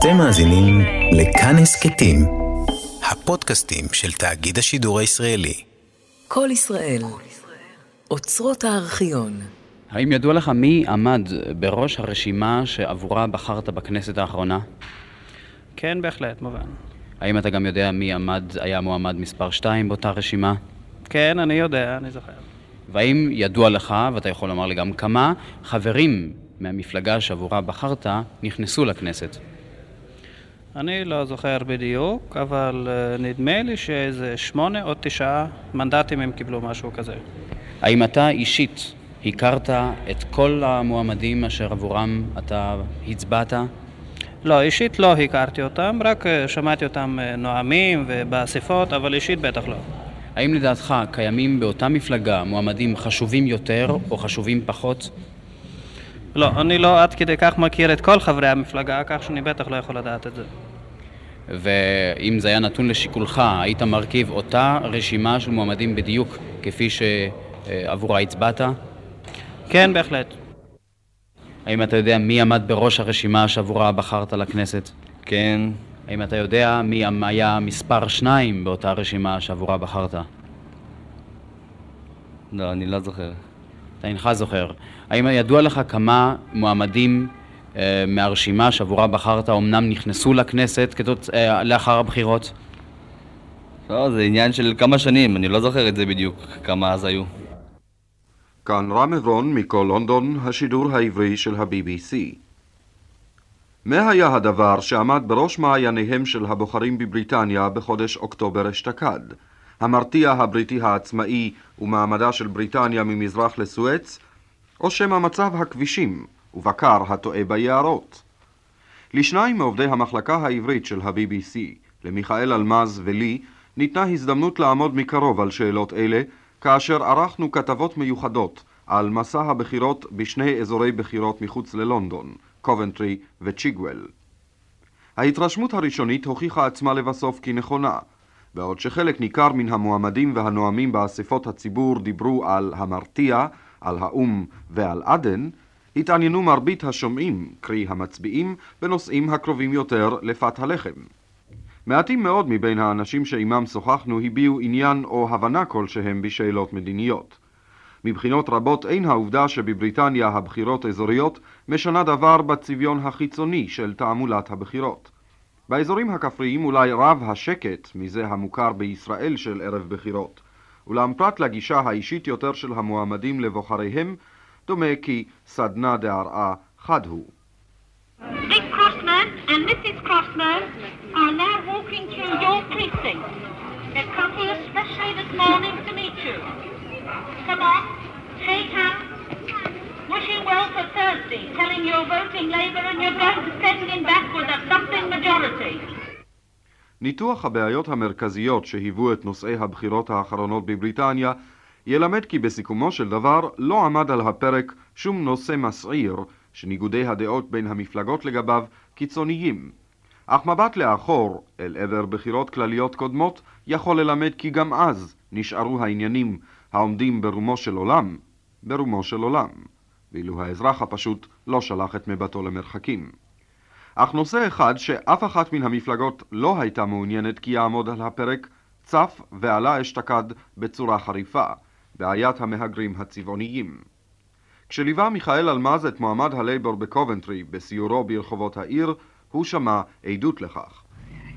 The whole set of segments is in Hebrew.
אתם מאזינים לכאן הסכתים, הפודקאסטים של תאגיד השידור הישראלי. כל ישראל, אוצרות הארכיון. האם ידוע לך מי עמד בראש הרשימה שעבורה בחרת בכנסת האחרונה? כן, בהחלט, מובן. האם אתה גם יודע מי עמד, היה מועמד מספר 2 באותה רשימה? כן, אני יודע, אני זוכר. והאם ידוע לך, ואתה יכול לומר לי גם כמה, חברים מהמפלגה שעבורה בחרת נכנסו לכנסת? אני לא זוכר בדיוק, אבל אה, נדמה לי שאיזה שמונה או תשעה מנדטים הם קיבלו משהו כזה. האם אתה אישית הכרת את כל המועמדים אשר עבורם אתה הצבעת? לא, אישית לא הכרתי אותם, רק אה, שמעתי אותם אה, נואמים ובאספות, אבל אישית בטח לא. האם לדעתך קיימים באותה מפלגה מועמדים חשובים יותר או חשובים פחות? לא, אני לא עד כדי כך מכיר את כל חברי המפלגה, כך שאני בטח לא יכול לדעת את זה. ואם זה היה נתון לשיקולך, היית מרכיב אותה רשימה של מועמדים בדיוק כפי שעבורה הצבעת? כן, בהחלט. האם אתה יודע מי עמד בראש הרשימה שעבורה בחרת לכנסת? כן. האם אתה יודע מי היה מספר שניים באותה רשימה שעבורה בחרת? לא, אני לא זוכר. אתה אינך זוכר. האם ידוע לך כמה מועמדים אה, מהרשימה שעבורה בחרת אומנם נכנסו לכנסת כתוצ... אה, לאחר הבחירות? לא, זה עניין של כמה שנים, אני לא זוכר את זה בדיוק, כמה אז היו. כאן רם עברון מכל לונדון, השידור העברי של ה-BBC. מה היה הדבר שעמד בראש מעייניהם של הבוחרים בבריטניה בחודש אוקטובר אשתקד? המרתיע הבריטי העצמאי ומעמדה של בריטניה ממזרח לסואץ, או שמא מצב הכבישים ובקר הטועה ביערות? לשניים מעובדי המחלקה העברית של ה-BBC, למיכאל אלמז ולי, ניתנה הזדמנות לעמוד מקרוב על שאלות אלה, כאשר ערכנו כתבות מיוחדות על מסע הבחירות בשני אזורי בחירות מחוץ ללונדון, קובנטרי וצ'יגוול. ההתרשמות הראשונית הוכיחה עצמה לבסוף כנכונה, בעוד שחלק ניכר מן המועמדים והנואמים באספות הציבור דיברו על המרתיע, על האו"ם ועל עדן, התעניינו מרבית השומעים, קרי המצביעים, בנושאים הקרובים יותר לפת הלחם. מעטים מאוד מבין האנשים שעימם שוחחנו הביעו עניין או הבנה כלשהם בשאלות מדיניות. מבחינות רבות אין העובדה שבבריטניה הבחירות אזוריות משנה דבר בצביון החיצוני של תעמולת הבחירות. באזורים הכפריים אולי רב השקט מזה המוכר בישראל של ערב בחירות, אולם פרט לגישה האישית יותר של המועמדים לבוחריהם, דומה כי סדנה דהרעה חד הוא. Come on, shake hands. Wish you well for Thursday, telling you're voting Labour and you're going to send him back with a thumping majority. ניתוח הבעיות המרכזיות שהיוו את נושאי הבחירות האחרונות בבריטניה ילמד כי בסיכומו של דבר לא עמד על הפרק שום נושא מסעיר שניגודי הדעות בין המפלגות לגביו קיצוניים. אך מבט לאחור, אל עבר בחירות כלליות קודמות, יכול ללמד כי גם אז נשארו העניינים העומדים ברומו של עולם, ברומו של עולם, ואילו האזרח הפשוט לא שלח את מבטו למרחקים. אך נושא אחד שאף אחת מן המפלגות לא הייתה מעוניינת כי יעמוד על הפרק, צף ועלה אשתקד בצורה חריפה, בעיית המהגרים הצבעוניים. כשליווה מיכאל אלמז את מועמד הלייבור בקובנטרי בסיורו ברחובות העיר, הוא שמע עדות לכך.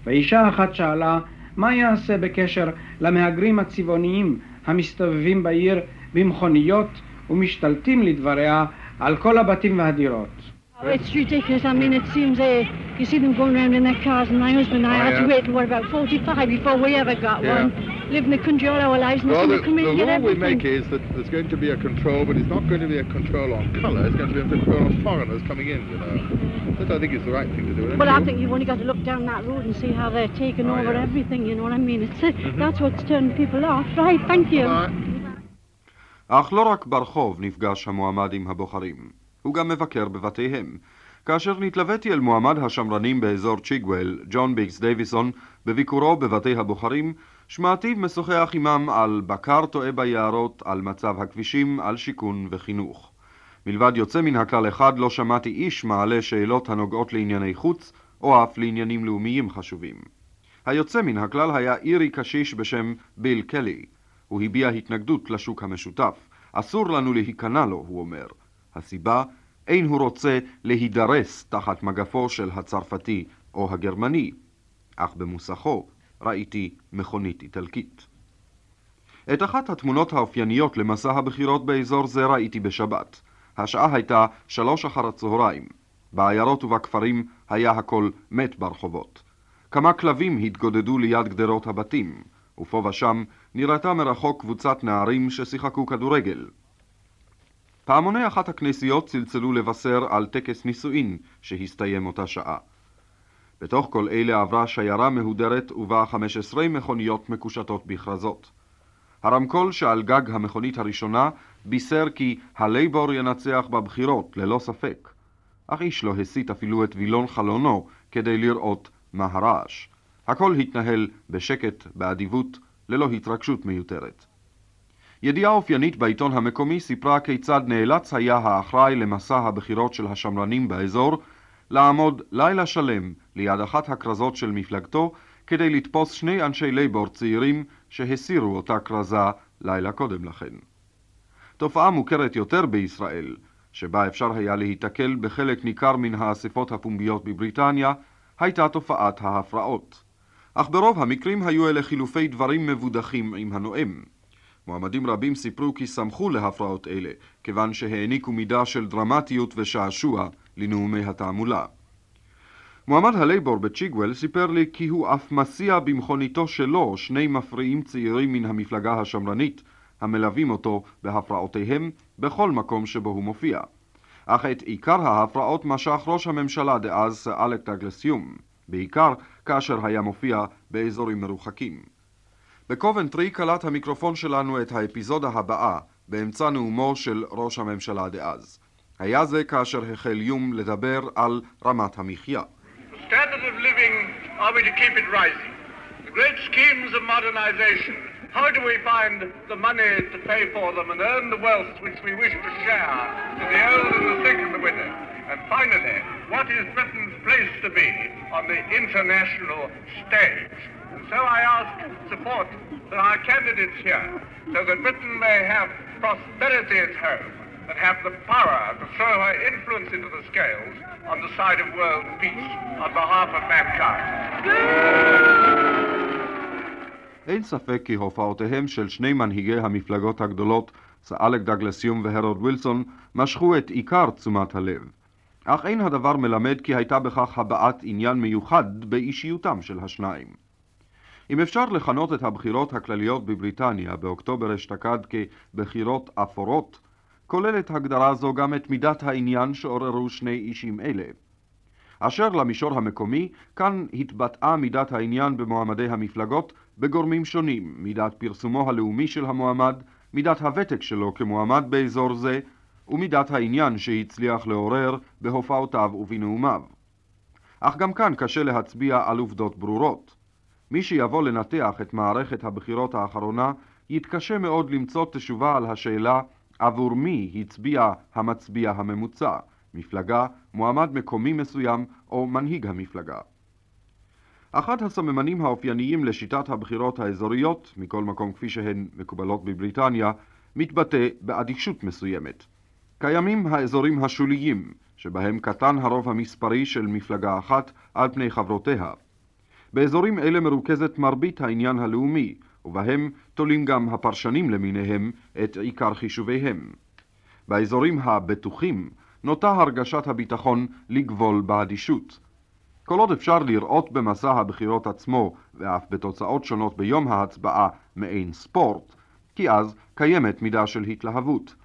ואישה אחת שאלה מה יעשה בקשר למהגרים הצבעוניים המסתובבים בעיר במכוניות ומשתלטים לדבריה על כל הבתים והדירות. It's ridiculous. I mean, it seems uh, you see them going around in their cars, and my husband and I Oh, had to yeah. wait till we're about 45 before we ever got Yeah. one. Live in the country all our lives, and Well, well, the, come in the and get law we everything. make is that there's going to be a control, but it's not going to be a control on colour, it's going to be a control on foreigners coming in, you know. That I think is the right thing to do. But I think you've only got to look down that road and see how they're taking Oh, over yeah. everything, you know what I mean? It's uh, That's what's turning people off. Right, thank you. אך לא רק ברחוב נפגש המועמד עם הבוחרים, הוא גם מבקר בבתיהם. כאשר נתלוויתי אל מועמד השמרנים באזור צ'יגוול, ג'ון ביגס דייוויסון, בביקורו בבתי הבוחרים, שמעתיו משוחח עמם על בקר טועה ביערות, על מצב הכבישים, על שיכון וחינוך. מלבד יוצא מן הכלל אחד לא שמעתי איש מעלה שאלות הנוגעות לענייני חוץ, או אף לעניינים לאומיים חשובים. היוצא מן הכלל היה אירי קשיש בשם ביל קלי. הוא הביע התנגדות לשוק המשותף. אסור לנו להיכנע לו, הוא אומר. הסיבה, אין הוא רוצה להידרס תחת מגפו של הצרפתי או הגרמני. אך במוסכו ראיתי מכונית איטלקית. את אחת התמונות האופייניות למסע הבחירות באזור זה ראיתי בשבת. השעה הייתה שלוש אחר הצהריים. בעיירות ובכפרים היה הכל מת ברחובות. כמה כלבים התגודדו ליד גדרות הבתים, ופה ושם נראתה מרחוק קבוצת נערים ששיחקו כדורגל. פעמוני אחת הכנסיות צלצלו לבשר על טקס נישואין שהסתיים אותה שעה. בתוך כל אלה עברה שיירה מהודרת ובה 15 מכוניות מקושטות בכרזות. הרמקול שעל גג המכונית הראשונה בישר כי הלייבור ינצח בבחירות, ללא ספק. אך איש לא הסיט אפילו את וילון חלונו כדי לראות מה הרעש. הכל התנהל בשקט, באדיבות, ללא התרגשות מיותרת. ידיעה אופיינית בעיתון המקומי סיפרה כיצד נאלץ היה האחראי למסע הבחירות של השמרנים באזור לעמוד לילה שלם ליד אחת הכרזות של מפלגתו כדי לתפוס שני אנשי לייבור צעירים שהסירו אותה כרזה לילה קודם לכן. תופעה מוכרת יותר בישראל, שבה אפשר היה להיתקל בחלק ניכר מן האספות הפומביות בבריטניה, הייתה תופעת ההפרעות. אך ברוב המקרים היו אלה חילופי דברים מבודחים עם הנואם. מועמדים רבים סיפרו כי שמחו להפרעות אלה, כיוון שהעניקו מידה של דרמטיות ושעשוע לנאומי התעמולה. מועמד הלייבור בצ'יגוול סיפר לי כי הוא אף מסיע במכוניתו שלו שני מפריעים צעירים מן המפלגה השמרנית, המלווים אותו בהפרעותיהם בכל מקום שבו הוא מופיע. אך את עיקר ההפרעות משך ראש הממשלה דאז אלק דגלסיום, בעיקר כאשר היה מופיע באזורים מרוחקים. בקובנטרי קלט המיקרופון שלנו את האפיזודה הבאה באמצע נאומו של ראש הממשלה דאז. היה זה כאשר החל יום לדבר על רמת המחיה. standard of living are we to keep it rising? The great schemes of modernization, how do we find the money to pay for them and earn the wealth which we wish to share to the old and the sick and the widow? And finally, what is Britain's place to be on the international stage? And so I ask support for our candidates here, so that Britain may have prosperity at home and have the power to throw her influence into the scales on the side of world peace on behalf of mankind. אין ספק כי הופעותיהם של שני מנהיגי המפלגות הגדולות, סאלק דגלסיום והרוד ווילסון, משכו את עיקר תשומת הלב. אך אין הדבר מלמד כי הייתה בכך הבעת עניין מיוחד באישיותם של השניים. אם אפשר לכנות את הבחירות הכלליות בבריטניה באוקטובר אשתקד כבחירות אפורות, כוללת הגדרה זו גם את מידת העניין שעוררו שני אישים אלה. אשר למישור המקומי, כאן התבטאה מידת העניין במועמדי המפלגות בגורמים שונים, מידת פרסומו הלאומי של המועמד, מידת הוותק שלו כמועמד באזור זה, ומידת העניין שהצליח לעורר בהופעותיו ובנאומיו. אך גם כאן קשה להצביע על עובדות ברורות. מי שיבוא לנתח את מערכת הבחירות האחרונה, יתקשה מאוד למצוא תשובה על השאלה עבור מי הצביע המצביע הממוצע, מפלגה, מועמד מקומי מסוים או מנהיג המפלגה. אחד הסממנים האופייניים לשיטת הבחירות האזוריות, מכל מקום כפי שהן מקובלות בבריטניה, מתבטא באדישות מסוימת. קיימים האזורים השוליים, שבהם קטן הרוב המספרי של מפלגה אחת על פני חברותיה. באזורים אלה מרוכזת מרבית העניין הלאומי, ובהם תולים גם הפרשנים למיניהם את עיקר חישוביהם. באזורים הבטוחים נוטה הרגשת הביטחון לגבול באדישות. כל עוד אפשר לראות במסע הבחירות עצמו, ואף בתוצאות שונות ביום ההצבעה, מעין ספורט, כי אז קיימת מידה של התלהבות.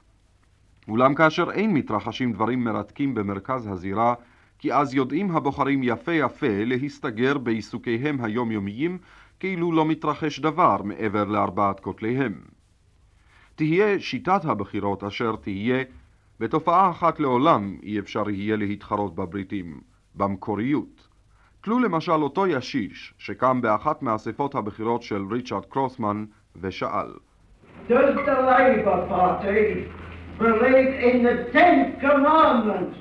אולם כאשר אין מתרחשים דברים מרתקים במרכז הזירה, כי אז יודעים הבוחרים יפה יפה להסתגר בעיסוקיהם היומיומיים כאילו לא מתרחש דבר מעבר לארבעת כותליהם. תהיה שיטת הבחירות אשר תהיה, בתופעה אחת לעולם אי אפשר יהיה להתחרות בבריטים, במקוריות. תלו למשל אותו ישיש שקם באחת מאספות הבחירות של ריצ'רד קרוסמן ושאל Does the Labour Party believe in the Ten Commandments?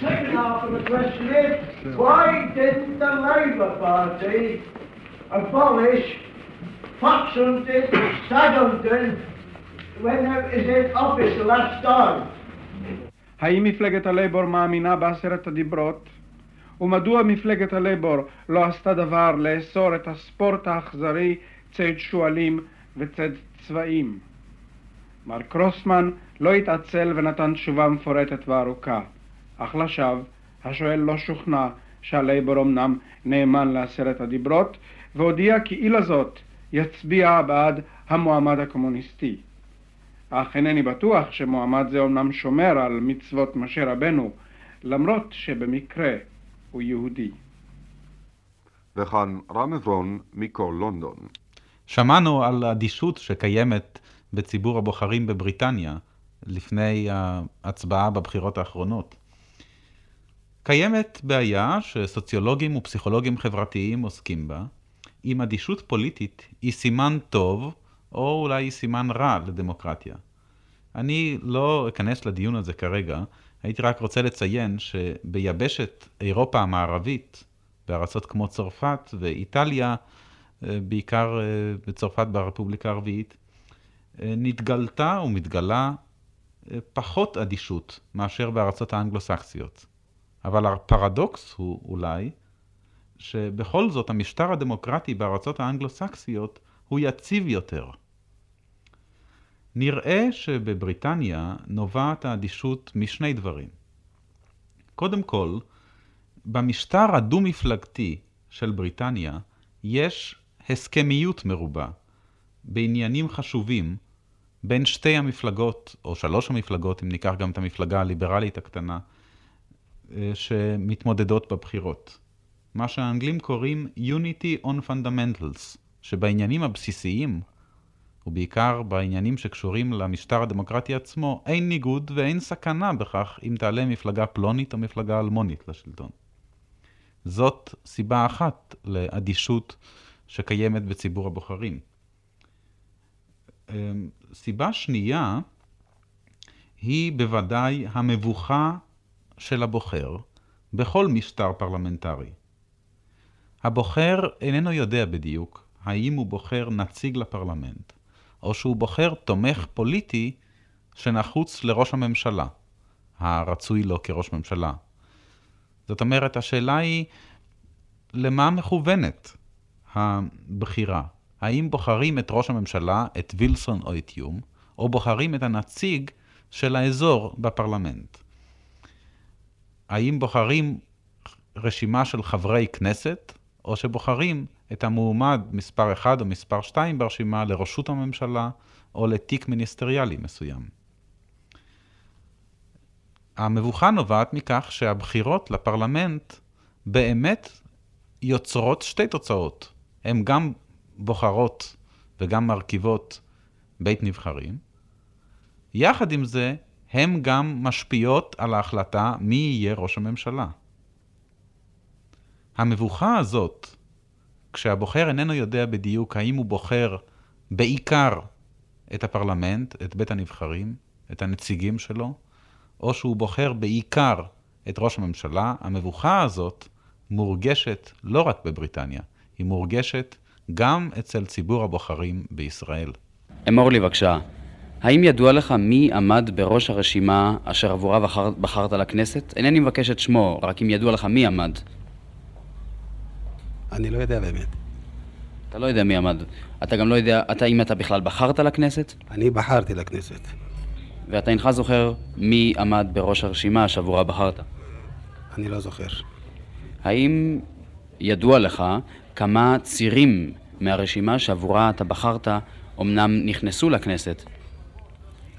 second half of the question is, why didn't the Labour Party abolish fox hunting, stag hunting, when it was in office the last time? האם מפלגת הלייבור מאמינה בעשרת הדיברות? ומדוע מפלגת הלייבור לא עשתה דבר לאסור את הספורט האכזרי ציד שועלים וציד צבעים? מר קרוסמן לא התעצל ונתן תשובה מפורטת וארוכה, אך לשווא, השואל לא שוכנע שהלייבור אמנם נאמן לעשרת הדיברות, והודיע כי אי לזאת יצביע בעד המועמד הקומוניסטי. אך אינני בטוח שמועמד זה אומנם שומר על מצוות משה רבנו, למרות שבמקרה הוא יהודי. וכאן רם עברון מכל לונדון. שמענו על אדישות שקיימת בציבור הבוחרים בבריטניה לפני ההצבעה בבחירות האחרונות. קיימת בעיה שסוציולוגים ופסיכולוגים חברתיים עוסקים בה, אם אדישות פוליטית היא סימן טוב או אולי היא סימן רע לדמוקרטיה. אני לא אכנס לדיון הזה כרגע, הייתי רק רוצה לציין שביבשת אירופה המערבית, בארצות כמו צרפת ואיטליה, בעיקר אה, בצרפת ברפובליקה הערבית, אה, נתגלתה ומתגלה פחות אדישות מאשר בארצות האנגלו-סקסיות. אבל הפרדוקס הוא אולי שבכל זאת המשטר הדמוקרטי בארצות האנגלו-סקסיות הוא יציב יותר. נראה שבבריטניה נובעת האדישות משני דברים. קודם כל, במשטר הדו-מפלגתי של בריטניה יש הסכמיות מרובה בעניינים חשובים בין שתי המפלגות, או שלוש המפלגות, אם ניקח גם את המפלגה הליברלית הקטנה, אה, שמתמודדות בבחירות. מה שהאנגלים קוראים Unity on Fundamentals, שבעניינים הבסיסיים, ובעיקר בעניינים שקשורים למשטר הדמוקרטי עצמו, אין ניגוד ואין סכנה בכך אם תעלה מפלגה פלונית או מפלגה אלמונית לשלטון. זאת סיבה אחת לאדישות שקיימת בציבור הבוחרים. אמ, סיבה שנייה היא בוודאי המבוכה של הבוחר בכל משטר פרלמנטרי. הבוחר איננו יודע בדיוק האם הוא בוחר נציג לפרלמנט, או שהוא בוחר תומך פוליטי שנחוץ לראש הממשלה, הרצוי לו כראש ממשלה. זאת אומרת, השאלה היא, למה מכוונת הבחירה? האם בוחרים את ראש הממשלה, את וילסון או את יום, או בוחרים את הנציג של האזור בפרלמנט? האם בוחרים רשימה של חברי כנסת, או שבוחרים את המועמד מספר 1 או מספר 2 ברשימה לראשות הממשלה או לתיק מיניסטריאלי מסוים. המבוכה נובעת מכך שהבחירות לפרלמנט באמת יוצרות שתי תוצאות. הן גם בוחרות וגם מרכיבות בית נבחרים. יחד עם זה, הן גם משפיעות על ההחלטה מי יהיה ראש הממשלה. המבוכה הזאת, כשהבוחר איננו יודע בדיוק האם הוא בוחר בעיקר את הפרלמנט, את בית הנבחרים, את הנציגים שלו, או שהוא בוחר בעיקר את ראש הממשלה, המבוכה הזאת מורגשת לא רק בבריטניה, היא מורגשת גם אצל ציבור הבוחרים בישראל. אמור לי בבקשה, האם ידוע לך מי עמד בראש הרשימה אשר עבורה בחר, בחרת לכנסת? אינני מבקש את שמו, רק אם ידוע לך מי עמד. אני לא יודע באמת. אתה לא יודע מי עמד. אתה גם לא יודע, אתה, אם אתה בכלל בחרת לכנסת? אני בחרתי לכנסת. ואתה אינך זוכר מי עמד בראש הרשימה שעבורה בחרת? אני לא זוכר. האם ידוע לך כמה צירים מהרשימה שעבורה אתה בחרת אמנם נכנסו לכנסת?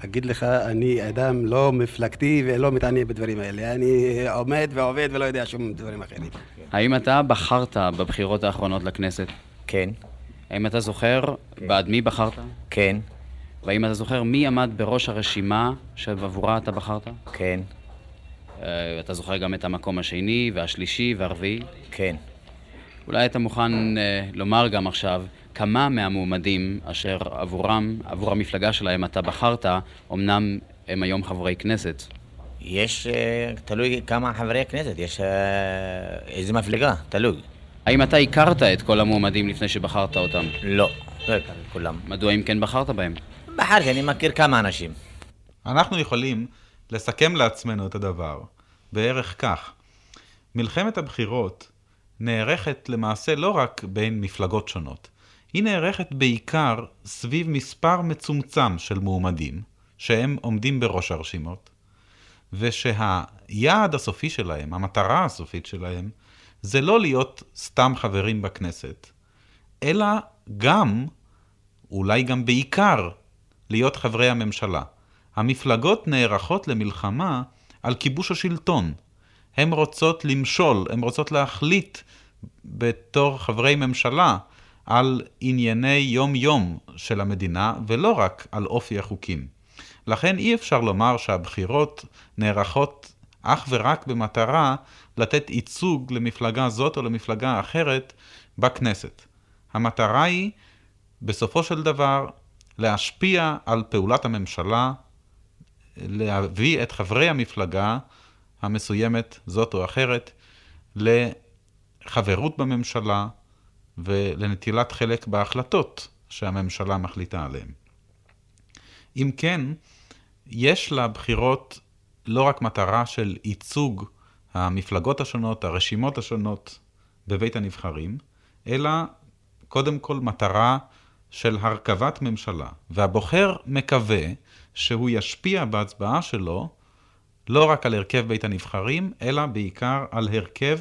אגיד לך, אני אדם לא מפלגתי ולא מתעניין בדברים האלה. אני עומד ועובד ולא יודע שום דברים אחרים. האם אתה בחרת בבחירות האחרונות לכנסת? כן. האם אתה זוכר כן. בעד מי בחרת? כן. והאם אתה זוכר מי עמד בראש הרשימה שעבורה אתה בחרת? כן. Uh, אתה זוכר גם את המקום השני והשלישי והרביעי? כן. אולי אתה מוכן uh, לומר גם עכשיו כמה מהמועמדים אשר עבורם, עבור המפלגה שלהם אתה בחרת, אמנם הם היום חברי כנסת. יש, אה, תלוי כמה חברי כנסת, יש אה, איזה מפלגה, תלוי. האם אתה הכרת את כל המועמדים לפני שבחרת אותם? לא, לא הכרתי את כולם. מדוע אם כן בחרת בהם? בחרתי, אני מכיר כמה אנשים. אנחנו יכולים לסכם לעצמנו את הדבר בערך כך. מלחמת הבחירות נערכת למעשה לא רק בין מפלגות שונות, היא נערכת בעיקר סביב מספר מצומצם של מועמדים, שהם עומדים בראש הרשימות, ושהיעד הסופי שלהם, המטרה הסופית שלהם, זה לא להיות סתם חברים בכנסת, אלא גם, אולי גם בעיקר, להיות חברי הממשלה. המפלגות נערכות למלחמה על כיבוש השלטון. הן רוצות למשול, הן רוצות להחליט בתור חברי ממשלה על ענייני יום-יום של המדינה, ולא רק על אופי החוקים. לכן אי אפשר לומר שהבחירות נערכות אך ורק במטרה לתת ייצוג למפלגה זאת או למפלגה אחרת בכנסת. המטרה היא, בסופו של דבר, להשפיע על פעולת הממשלה, להביא את חברי המפלגה המסוימת, זאת או אחרת, לחברות בממשלה ולנטילת חלק בהחלטות שהממשלה מחליטה עליהן. אם כן, יש לבחירות לא רק מטרה של ייצוג המפלגות השונות, הרשימות השונות בבית הנבחרים, אלא קודם כל מטרה של הרכבת ממשלה. והבוחר מקווה שהוא ישפיע בהצבעה שלו לא רק על הרכב בית הנבחרים, אלא בעיקר על הרכב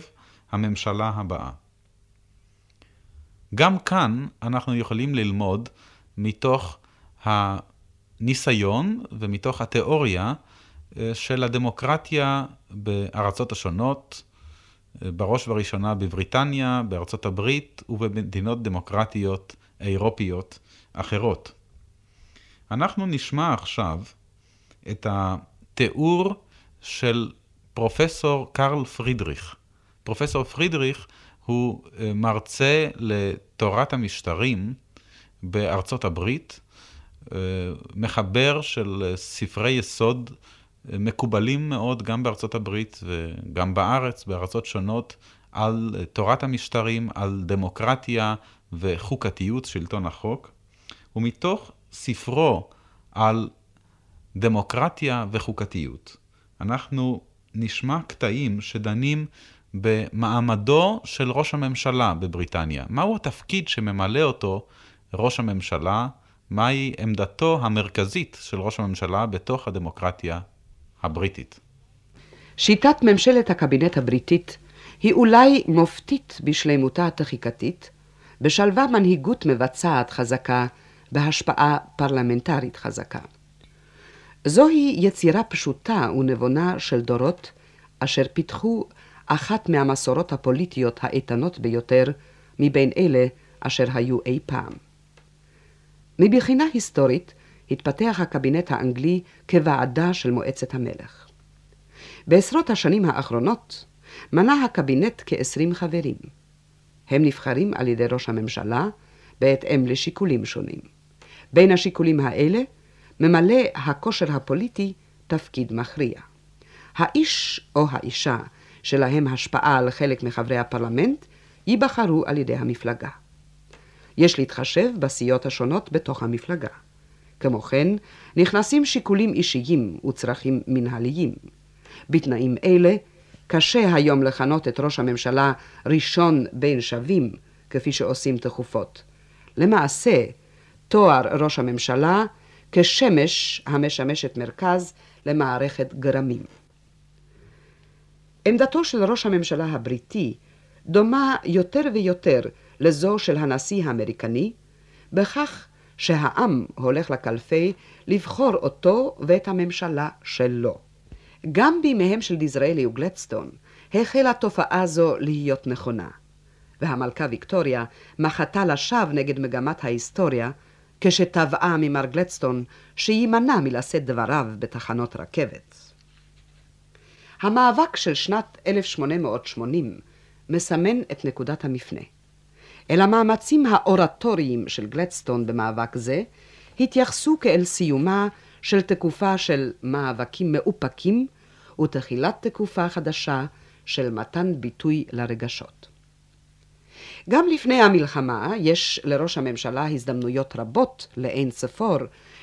הממשלה הבאה. גם כאן אנחנו יכולים ללמוד מתוך הניסיון ומתוך התיאוריה אה, של הדמוקרטיה בארצות השונות, אה, בראש ובראשונה בבריטניה, בארצות הברית ובמדינות דמוקרטיות אירופיות אחרות. אנחנו נשמע עכשיו את התיאור של פרופסור קרל פרידריך. פרופסור פרידריך הוא אה, מרצה לתורת המשטרים בארצות הברית, אה, מחבר של ספרי יסוד אה, מקובלים מאוד גם בארצות הברית וגם בארץ, בארצות שונות, על תורת המשטרים, על דמוקרטיה וחוקתיות שלטון החוק. ומתוך ספרו על דמוקרטיה וחוקתיות, אנחנו נשמע קטעים שדנים במעמדו של ראש הממשלה בבריטניה. מהו התפקיד שממלא אותו ראש הממשלה? מהי עמדתו המרכזית של ראש הממשלה בתוך הדמוקרטיה הבריטית? שיטת ממשלת הקבינט הבריטית היא אולי מופתית בשלמותה התחיקתית, בשלווה מנהיגות מבצעת חזקה, בהשפעה פרלמנטרית חזקה. זוהי יצירה פשוטה ונבונה של דורות, אשר פיתחו אחת מהמסורות הפוליטיות האיתנות ביותר מבין אלה אשר היו אי פעם. מבחינה היסטורית התפתח הקבינט האנגלי כוועדה של מועצת המלך. בעשרות השנים האחרונות מנה הקבינט כעשרים חברים. הם נבחרים על ידי ראש הממשלה בהתאם לשיקולים שונים. בין השיקולים האלה ממלא הכושר הפוליטי תפקיד מכריע. האיש או האישה שלהם השפעה על חלק מחברי הפרלמנט, ייבחרו על ידי המפלגה. יש להתחשב בסיעות השונות בתוך המפלגה. כמו כן, נכנסים שיקולים אישיים וצרכים מנהליים. בתנאים אלה, קשה היום לכנות את ראש הממשלה ראשון בין שווים, כפי שעושים תכופות. למעשה, תואר ראש הממשלה כשמש המשמשת מרכז למערכת גרמים. עמדתו של ראש הממשלה הבריטי דומה יותר ויותר לזו של הנשיא האמריקני, בכך שהעם הולך לקלפי לבחור אותו ואת הממשלה שלו. גם בימיהם של דיזראלי וגלדסטון החלה תופעה זו להיות נכונה, והמלכה ויקטוריה מחתה לשווא נגד מגמת ההיסטוריה כשתבעה ממר גלדסטון שיימנע מלשאת דבריו בתחנות רכבת. המאבק של שנת 1880 מסמן את נקודת המפנה. אל המאמצים האורטוריים של גלדסטון במאבק זה התייחסו כאל סיומה של תקופה של מאבקים מאופקים ותחילת תקופה חדשה של מתן ביטוי לרגשות. גם לפני המלחמה יש לראש הממשלה הזדמנויות רבות לאין ספור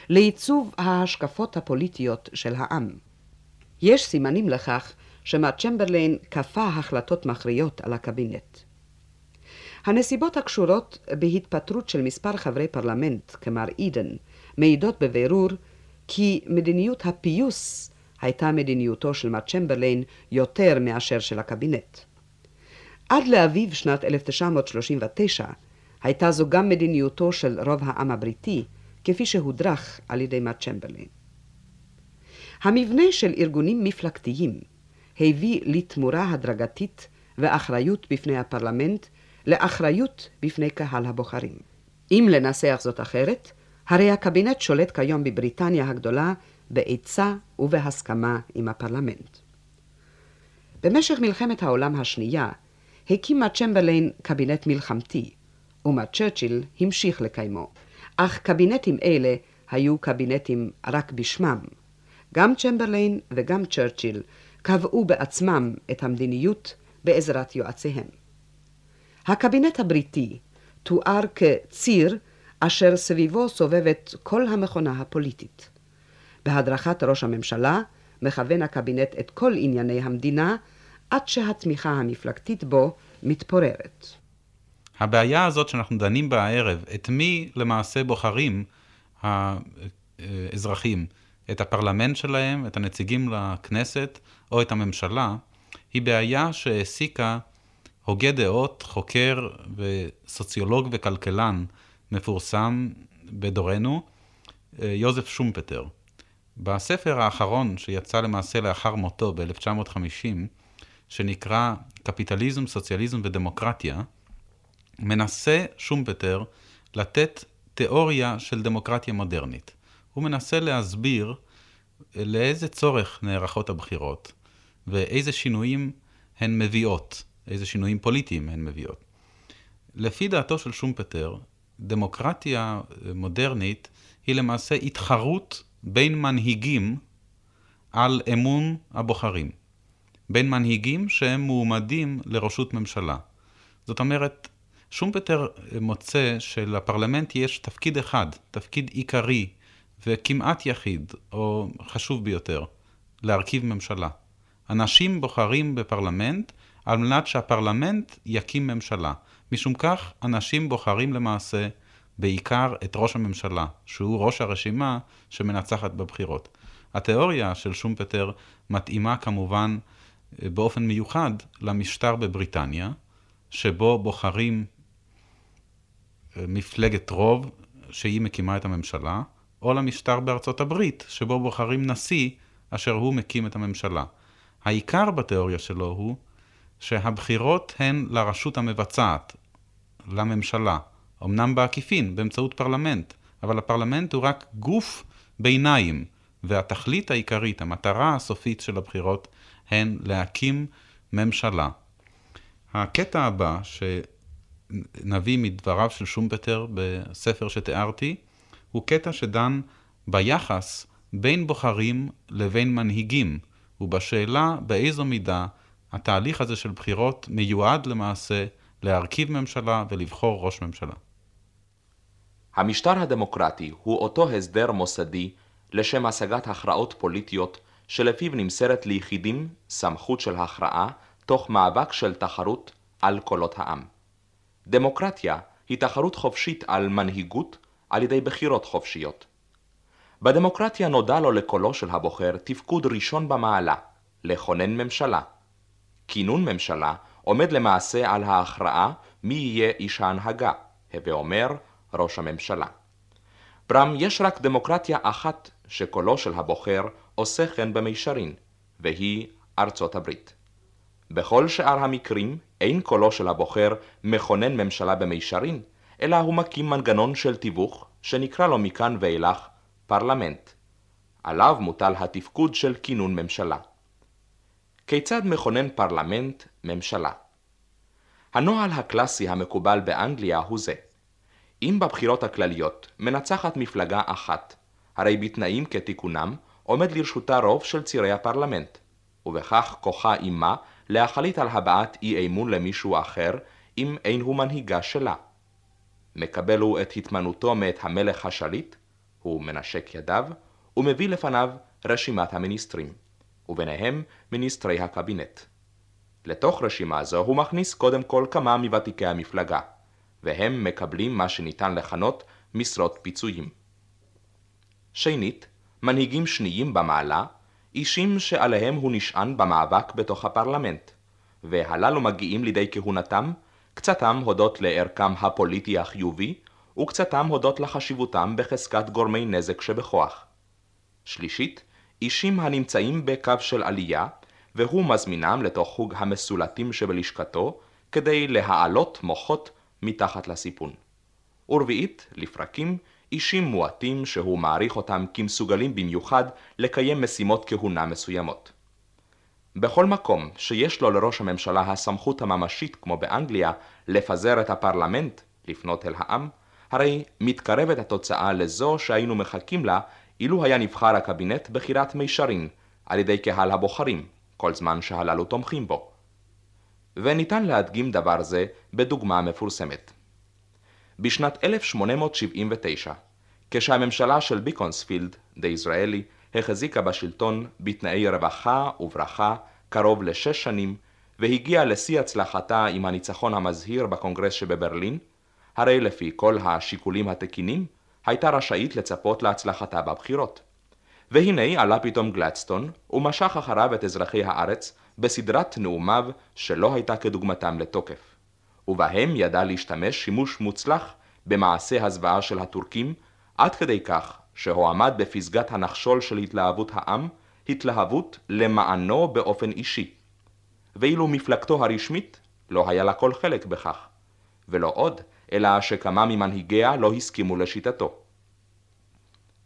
לעיצוב ההשקפות הפוליטיות של העם. יש סימנים לכך שמר צ'מברליין כפה החלטות מכריעות על הקבינט. הנסיבות הקשורות בהתפטרות של מספר חברי פרלמנט, כמר אידן, מעידות בבירור כי מדיניות הפיוס הייתה מדיניותו של מר צ'מברליין יותר מאשר של הקבינט. עד לאביב שנת 1939 הייתה זו גם מדיניותו של רוב העם הבריטי, כפי שהודרך על ידי מר צ'מברליין. המבנה של ארגונים מפלגתיים הביא לתמורה הדרגתית ואחריות בפני הפרלמנט לאחריות בפני קהל הבוחרים. אם לנסח זאת אחרת, הרי הקבינט שולט כיום בבריטניה הגדולה בעצה ובהסכמה עם הפרלמנט. במשך מלחמת העולם השנייה הקים מר צ'מברליין קבינט מלחמתי, ומר צ'רצ'יל המשיך לקיימו. אך קבינטים אלה היו קבינטים רק בשמם. גם צ'מברליין וגם צ'רצ'יל קבעו בעצמם את המדיניות בעזרת יועציהם. הקבינט הבריטי תואר כציר אשר סביבו סובבת כל המכונה הפוליטית. בהדרכת ראש הממשלה מכוון הקבינט את כל ענייני המדינה עד שהתמיכה המפלגתית בו מתפוררת. הבעיה הזאת שאנחנו דנים בה הערב, את מי למעשה בוחרים האזרחים, את הפרלמנט שלהם, את הנציגים לכנסת או את הממשלה, היא בעיה שהעסיקה הוגה דעות, חוקר וסוציולוג וכלכלן מפורסם בדורנו, יוזף שומפטר. בספר האחרון שיצא למעשה לאחר מותו ב-1950, שנקרא קפיטליזם, סוציאליזם ודמוקרטיה, מנסה שומפטר לתת תיאוריה של דמוקרטיה מודרנית. הוא מנסה להסביר לאיזה צורך נערכות הבחירות ואיזה שינויים הן מביאות, איזה שינויים פוליטיים הן מביאות. לפי דעתו של שומפטר, דמוקרטיה מודרנית היא למעשה התחרות בין מנהיגים על אמון הבוחרים. בין מנהיגים שהם מועמדים לראשות ממשלה. זאת אומרת, שומפטר מוצא שלפרלמנט יש תפקיד אחד, תפקיד עיקרי וכמעט יחיד, או חשוב ביותר, להרכיב ממשלה. אנשים בוחרים בפרלמנט על מנת שהפרלמנט יקים ממשלה. משום כך, אנשים בוחרים למעשה בעיקר את ראש הממשלה, שהוא ראש הרשימה שמנצחת בבחירות. התיאוריה של שומפטר מתאימה כמובן באופן מיוחד למשטר בבריטניה, שבו בוחרים אה, מפלגת רוב שהיא מקימה את הממשלה, או למשטר בארצות הברית, שבו בוחרים נשיא אשר הוא מקים את הממשלה. העיקר בתיאוריה שלו הוא שהבחירות הן לרשות המבצעת, לממשלה, אמנם בעקיפין, באמצעות פרלמנט, אבל הפרלמנט הוא רק גוף ביניים, והתכלית העיקרית, המטרה הסופית של הבחירות, הן להקים ממשלה. הקטע הבא שנביא מדבריו של שומפטר בספר שתיארתי, הוא קטע שדן ביחס בין בוחרים לבין מנהיגים, ובשאלה באיזו מידה התהליך הזה של בחירות מיועד למעשה להרכיב ממשלה ולבחור ראש ממשלה. המשטר הדמוקרטי הוא אותו הסדר מוסדי לשם השגת הכרעות פוליטיות שלפיו נמסרת ליחידים סמכות של הכרעה תוך מאבק של תחרות על קולות העם. דמוקרטיה היא תחרות חופשית על מנהיגות על ידי בחירות חופשיות. בדמוקרטיה נודע לו לקולו של הבוחר תפקוד ראשון במעלה, לכונן ממשלה. כינון ממשלה עומד למעשה על ההכרעה מי יהיה איש ההנהגה, הווה אומר ראש הממשלה. ברם יש רק דמוקרטיה אחת שקולו של הבוחר עושה כן במישרין, והיא ארצות הברית. בכל שאר המקרים אין קולו של הבוחר מכונן ממשלה במישרין, אלא הוא מקים מנגנון של תיווך, שנקרא לו מכאן ואילך פרלמנט. עליו מוטל התפקוד של כינון ממשלה. כיצד מכונן פרלמנט ממשלה? הנוהל הקלאסי המקובל באנגליה הוא זה: אם בבחירות הכלליות מנצחת מפלגה אחת, הרי בתנאים כתיקונם עומד לרשותה רוב של צירי הפרלמנט. ובכך כוחה עמה להחליט על הבעת אי אמון למישהו אחר, אם אין הוא מנהיגה שלה. מקבל הוא את התמנותו מאת המלך השליט, הוא מנשק ידיו, ומביא לפניו רשימת המיניסטרים, וביניהם מיניסטרי הקבינט. לתוך רשימה זו הוא מכניס קודם כל כמה מוותיקי המפלגה, והם מקבלים מה שניתן לכנות משרות פיצויים. שנית, מנהיגים שניים במעלה, אישים שעליהם הוא נשען במאבק בתוך הפרלמנט, והללו מגיעים לידי כהונתם, קצתם הודות לערכם הפוליטי החיובי, וקצתם הודות לחשיבותם בחזקת גורמי נזק שבכוח. שלישית, אישים הנמצאים בקו של עלייה, והוא מזמינם לתוך חוג המסולטים שבלשכתו, כדי להעלות מוחות מתחת לסיפון. ורביעית, לפרקים, אישים מועטים שהוא מעריך אותם כמסוגלים במיוחד לקיים משימות כהונה מסוימות. בכל מקום שיש לו לראש הממשלה הסמכות הממשית, כמו באנגליה, לפזר את הפרלמנט, לפנות אל העם, הרי מתקרבת התוצאה לזו שהיינו מחכים לה אילו היה נבחר הקבינט בחירת מישרין על ידי קהל הבוחרים, כל זמן שהללו תומכים בו. וניתן להדגים דבר זה בדוגמה מפורסמת. בשנת 1879, כשהממשלה של ביקונספילד, דיזרעאלי, החזיקה בשלטון בתנאי רווחה וברכה קרוב לשש שנים, והגיעה לשיא הצלחתה עם הניצחון המזהיר בקונגרס שבברלין, הרי לפי כל השיקולים התקינים, הייתה רשאית לצפות להצלחתה בבחירות. והנה עלה פתאום גלדסטון, ומשך אחריו את אזרחי הארץ בסדרת נאומיו שלא הייתה כדוגמתם לתוקף. ובהם ידע להשתמש שימוש מוצלח במעשה הזוועה של הטורקים, עד כדי כך שהועמד בפסגת הנחשול של התלהבות העם, התלהבות למענו באופן אישי. ואילו מפלגתו הרשמית, לא היה לה כל חלק בכך. ולא עוד, אלא שכמה ממנהיגיה לא הסכימו לשיטתו.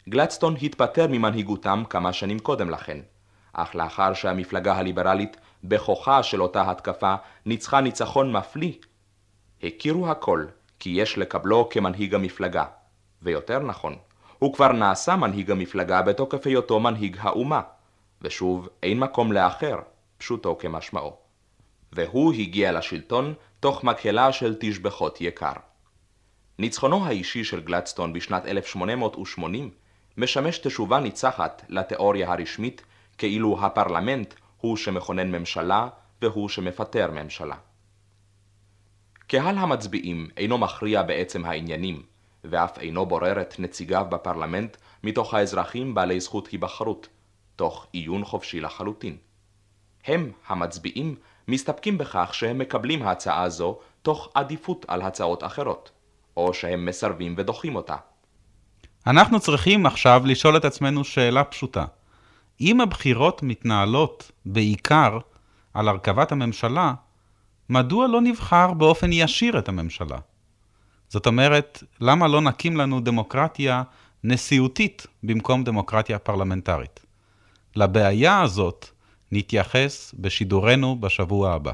גלדסטון התפטר ממנהיגותם כמה שנים קודם לכן, אך לאחר שהמפלגה הליברלית, בכוחה של אותה התקפה, ניצחה ניצחון מפליא, הכירו הכל כי יש לקבלו כמנהיג המפלגה, ויותר נכון, הוא כבר נעשה מנהיג המפלגה בתוקף היותו מנהיג האומה, ושוב, אין מקום לאחר, פשוטו כמשמעו. והוא הגיע לשלטון תוך מקהלה של תשבחות יקר. ניצחונו האישי של גלדסטון בשנת 1880 משמש תשובה ניצחת לתיאוריה הרשמית כאילו הפרלמנט הוא שמכונן ממשלה והוא שמפטר ממשלה. קהל המצביעים אינו מכריע בעצם העניינים, ואף אינו בורר את נציגיו בפרלמנט מתוך האזרחים בעלי זכות היבחרות, תוך עיון חופשי לחלוטין. הם, המצביעים, מסתפקים בכך שהם מקבלים הצעה זו תוך עדיפות על הצעות אחרות, או שהם מסרבים ודוחים אותה. אנחנו צריכים עכשיו לשאול את עצמנו שאלה פשוטה. אם הבחירות מתנהלות בעיקר על הרכבת הממשלה, מדוע לא נבחר באופן ישיר את הממשלה? זאת אומרת, למה לא נקים לנו דמוקרטיה נשיאותית במקום דמוקרטיה פרלמנטרית? לבעיה הזאת נתייחס בשידורנו בשבוע הבא.